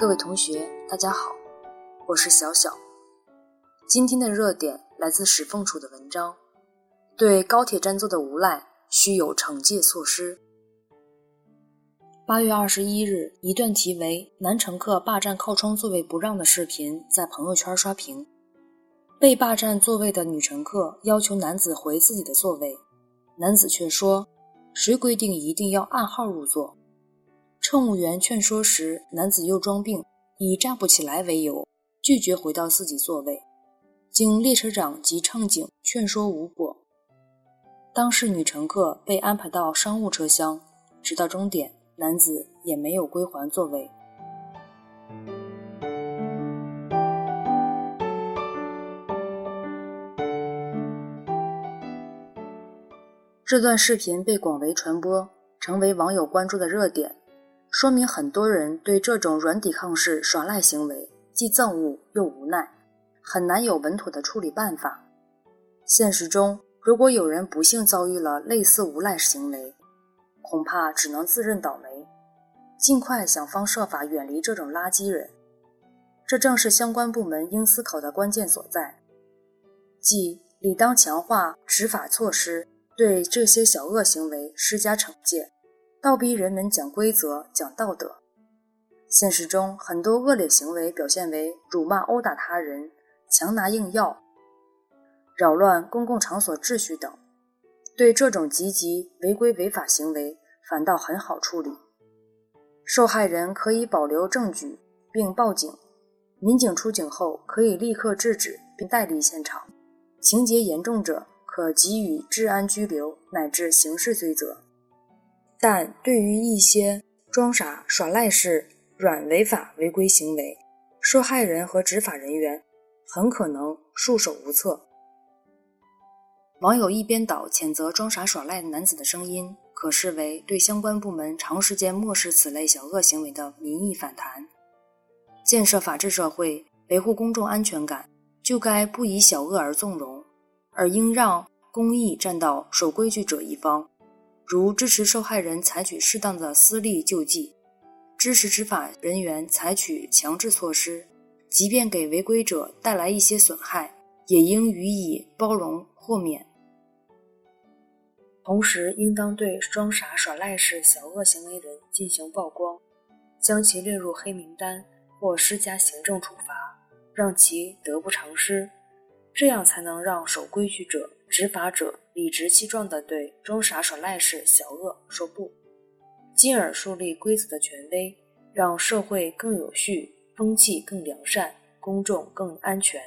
各位同学，大家好，我是小小。今天的热点来自史凤楚的文章：对高铁占座的无赖，需有惩戒措施。八月二十一日，一段题为“男乘客霸占靠窗座位不让”的视频在朋友圈刷屏。被霸占座位的女乘客要求男子回自己的座位，男子却说：“谁规定一定要按号入座？”乘务员劝说时，男子又装病，以站不起来为由，拒绝回到自己座位。经列车长及乘警劝说无果，当事女乘客被安排到商务车厢，直到终点，男子也没有归还座位。这段视频被广为传播，成为网友关注的热点。说明很多人对这种软抵抗式耍赖行为既憎恶又无奈，很难有稳妥的处理办法。现实中，如果有人不幸遭遇了类似无赖行为，恐怕只能自认倒霉，尽快想方设法远离这种垃圾人。这正是相关部门应思考的关键所在，即理当强化执法措施，对这些小恶行为施加惩戒。倒逼人们讲规则、讲道德。现实中，很多恶劣行为表现为辱骂、殴打他人、强拿硬要、扰乱公共场所秩序等。对这种积极违规违法行为，反倒很好处理。受害人可以保留证据并报警，民警出警后可以立刻制止并带离现场。情节严重者，可给予治安拘留乃至刑事追责。但对于一些装傻耍赖式软违法违规行为，受害人和执法人员很可能束手无策。网友一边倒谴责装傻耍赖男子的声音，可视为对相关部门长时间漠视此类小恶行为的民意反弹。建设法治社会，维护公众安全感，就该不以小恶而纵容，而应让公益站到守规矩者一方。如支持受害人采取适当的私力救济，支持执法人员采取强制措施，即便给违规者带来一些损害，也应予以包容豁免。同时，应当对装傻耍赖式小恶行为人进行曝光，将其列入黑名单或施加行政处罚，让其得不偿失。这样才能让守规矩者。执法者理直气壮地对装傻耍赖式小恶说不，进而树立规则的权威，让社会更有序，风气更良善，公众更安全。